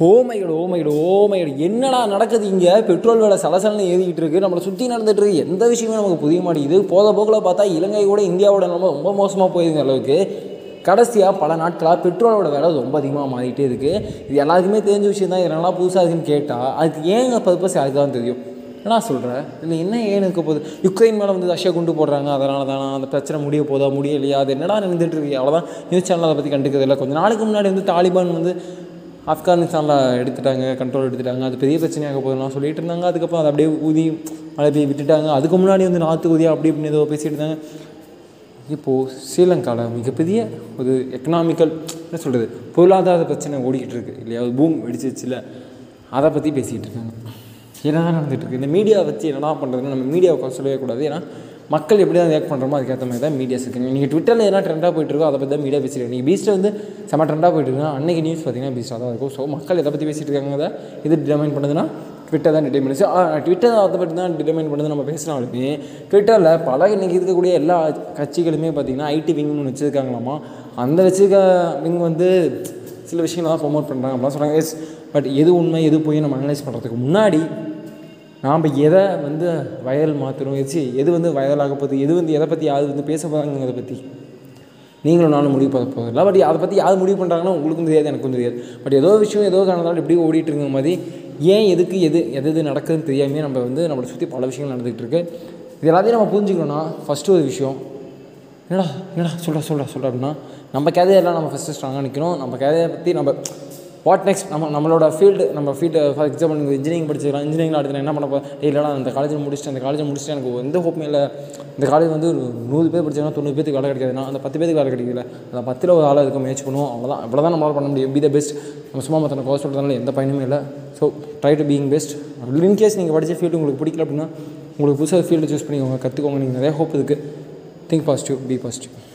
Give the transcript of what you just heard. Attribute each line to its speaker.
Speaker 1: ஓமைகள் ஓமைகள் ஓமைகள். என்னடா நடக்குது இங்கே? பெட்ரோல் விலை சலசலன்னு ஏறிக்கிட்டு இருக்கு. நம்மளை சுற்றி நடந்துட்டு இருக்கு. எந்த விஷயமே நமக்கு புரிய மாட்டேங்குது. போத போக்கில் பார்த்தா இலங்கை கூட இந்தியாவோட நம்ம ரொம்ப மோசமாக போயிருந்த அளவுக்கு கடைசியாக பல நாட்களாக பெட்ரோலோட விலை ரொம்ப அதிகமாக மாறிட்டே இருக்குது இது எல்லாருக்குமே தெரிஞ்ச விஷயம் தான். இதெல்லாம் புதுசாக இருக்குன்னு கேட்டால் அதுக்கு ஏங்க பர்பஸ் அதுக்கு தான் தெரியும்? என்ன சொல்கிறேன் இல்லை என்ன ஏன் இருக்க போகுது? யுக்ரைன் மேலே வந்து ரஷ்யா கொண்டு போடுறாங்க. அதனால தான்? அந்த பிரச்சனை முடிய போதா? முடியலையா? அது என்னடா நடந்துட்டு இருக்கு? அவ்வளோதான் நியூஸ் சேனல் அதை பற்றி கண்டுக்கிறது இல்லை. கொஞ்சம் நாளுக்கு முன்னாடி வந்து தாலிபான் வந்து ஆப்கானிஸ்தானில் எடுத்துட்டாங்க கண்ட்ரோல் எடுத்துட்டாங்க. அது பெரிய பிரச்சனையாக போதும்லாம் சொல்லிட்டு இருந்தாங்க. அதுக்கப்புறம் அதை அப்படியே ஊதி மழை பெய்ய விட்டுட்டாங்க. அதுக்கு முன்னாடி வந்து நாற்று ஊதியா அப்படி இப்படின்னு ஏதோ பேசிட்டு இருந்தாங்க. இப்போது ஸ்ரீலங்காவில் மிகப்பெரிய ஒரு எக்கனாமிக்கல் என்ன சொல்கிறது பொருளாதார பிரச்சனை ஓடிக்கிட்டு இருக்குது இல்லையா? ஒரு பூம் வெடிச்சிச்சுல அதை பற்றி பேசிக்கிட்டு இருக்காங்க. என்னதான் நடந்துகிட்டு இருக்குது இந்த மீடியாவை வச்சு என்னடா பண்ணுறதுன்னு நம்ம மீடியாவை சொல்லவே கூடாது. ஏன்னா மக்கள் எப்படி தான் ரியாக்ட் பண்ணுறோமோ அதுக்கேற்ற மாதிரி தான் மீடியாஸ் இருக்குது நீங்கள் ட்விட்டரில் என்ன ட்ரெண்டாக போயிட்டு இருக்கோ அதை பற்றி தான் மீடியா பேசிட்டு நீங்கள் பீஸ்ட்டில் வந்து செம ட்ரெண்டாக போயிட்டு அன்றைக்கி நியூஸ் பார்த்தீங்கன்னா பீஸ்டாக தான் இருக்கும். ஸோ மக்கள் எதை பற்றி பேசிட்டு இருக்காங்க அதை இது டிட்டர்மைன் பண்ணுதுன்னா ட்விட்டர் தான் டிட்டர்மைன் பண்ணுச்சு ட்விட்டர் அதை பற்றி தான் டிடர்மைன் பண்ணுது நம்ம பேசினாலுமே ட்விட்டரில் பல இன்றைக்கி இருக்கக்கூடிய எல்லா கட்சிகளுமே பார்த்திங்கன்னா ஐடி விங்னு ஒன்று வச்சுருக்காங்களாமா? அந்த வச்சுருக்க விங் வந்து சில விஷயங்களை தான் ப்ரொமோட் பண்ணுறாங்க அப்படிலாம் சொல்கிறாங்க எஸ் பட் எது உண்மை எது போய் நம்ம அனலைஸ் பண்ணுறதுக்கு முன்னாடி நாம் எதை வந்து வைரல் மாற்றுறோம் எச்சு எது வந்து வைரலாக போகுது எது வந்து எதை பற்றி யார் வந்து பேச போகிறாங்கிறத பற்றி நீங்களும் நானும் முடிவு பண்ண போகிறதில்ல பட் அதை பற்றி யார் முடிவு பண்ணுறாங்கன்னா உங்களுக்கும் தெரியாது எனக்கும் தெரியாது. பட் ஏதோ விஷயம் ஏதோ காரணத்தால் இப்படி ஓடிட்டு இருக்க மாதிரி ஏன் எதுக்கு எது எது எது நடக்குதுன்னு தெரியாமே நம்ம வந்து நம்மளை சுற்றி பல விஷயங்கள் நடந்துகிட்டு இருக்கு. இது எல்லாத்தையும் நம்ம புரிஞ்சுக்கணும்னா ஃபஸ்ட்டு ஒரு விஷயம் என்னடா என்னடா சொல்கிறா சொல்கிறா சொல்கிறா அப்படின்னா நம்ம கதையெல்லாம் நம்ம ஃபஸ்ட்டு ஸ்ட்ராங்காக நிற்கணும் நம்ம கதையை பற்றி நம்ம வாட் நெக்ஸ்ட் நம்ம நம்மளோட ஃபீல்டு நம்ம ஃபீல்டு ஃபார் எக்ஸாம்பிள் நீங்கள் இன்ஜினியரிங் படிச்சிருக்கலாம். இன்ஜினியரிங் அடுத்து என்ன பண்ண போகிறேன் அந்த காலேஜ் முடிச்சுட்டு அந்த காலேஜ் முடிச்சுட்டு எனக்கு எந்த ஹோப்புமே இல்லை. இந்த காலேஜ் வந்து ஒரு நூறு பேர் படிச்சாங்கன்னா தொண்ணூறு பேருக்கு வேலை கிடைக்காதுன்னா அந்த பத்து பேருக்கு வேலை கிடைக்கல. அந்த பத்தில் ஒரு ஆளாக இருக்க முயற்சி பண்ணுவோம். அவ்வளோதான் அவ்வளோ தான் நம்மளால் பண்ண முடியும். பி த பெஸ்ட் நம்ம சும்மா மற்ற கோர்ஸ் சொல்கிறதுனால எந்த பயனுமே இல்லை. So try to being best in case நீங்கள் படித்த ஃபீல்டு உங்களுக்கு பிடிக்கல அப்படின்னா உங்களுக்கு புதுசாக ஃபீல்டு சூஸ் பண்ணிக்கோங்க. கற்றுக்கோங்க நீங்கள் நிறைய ஹோப் இருக்குது திங்க் பாசிட்டிவ் பி பாசிட்டிவ்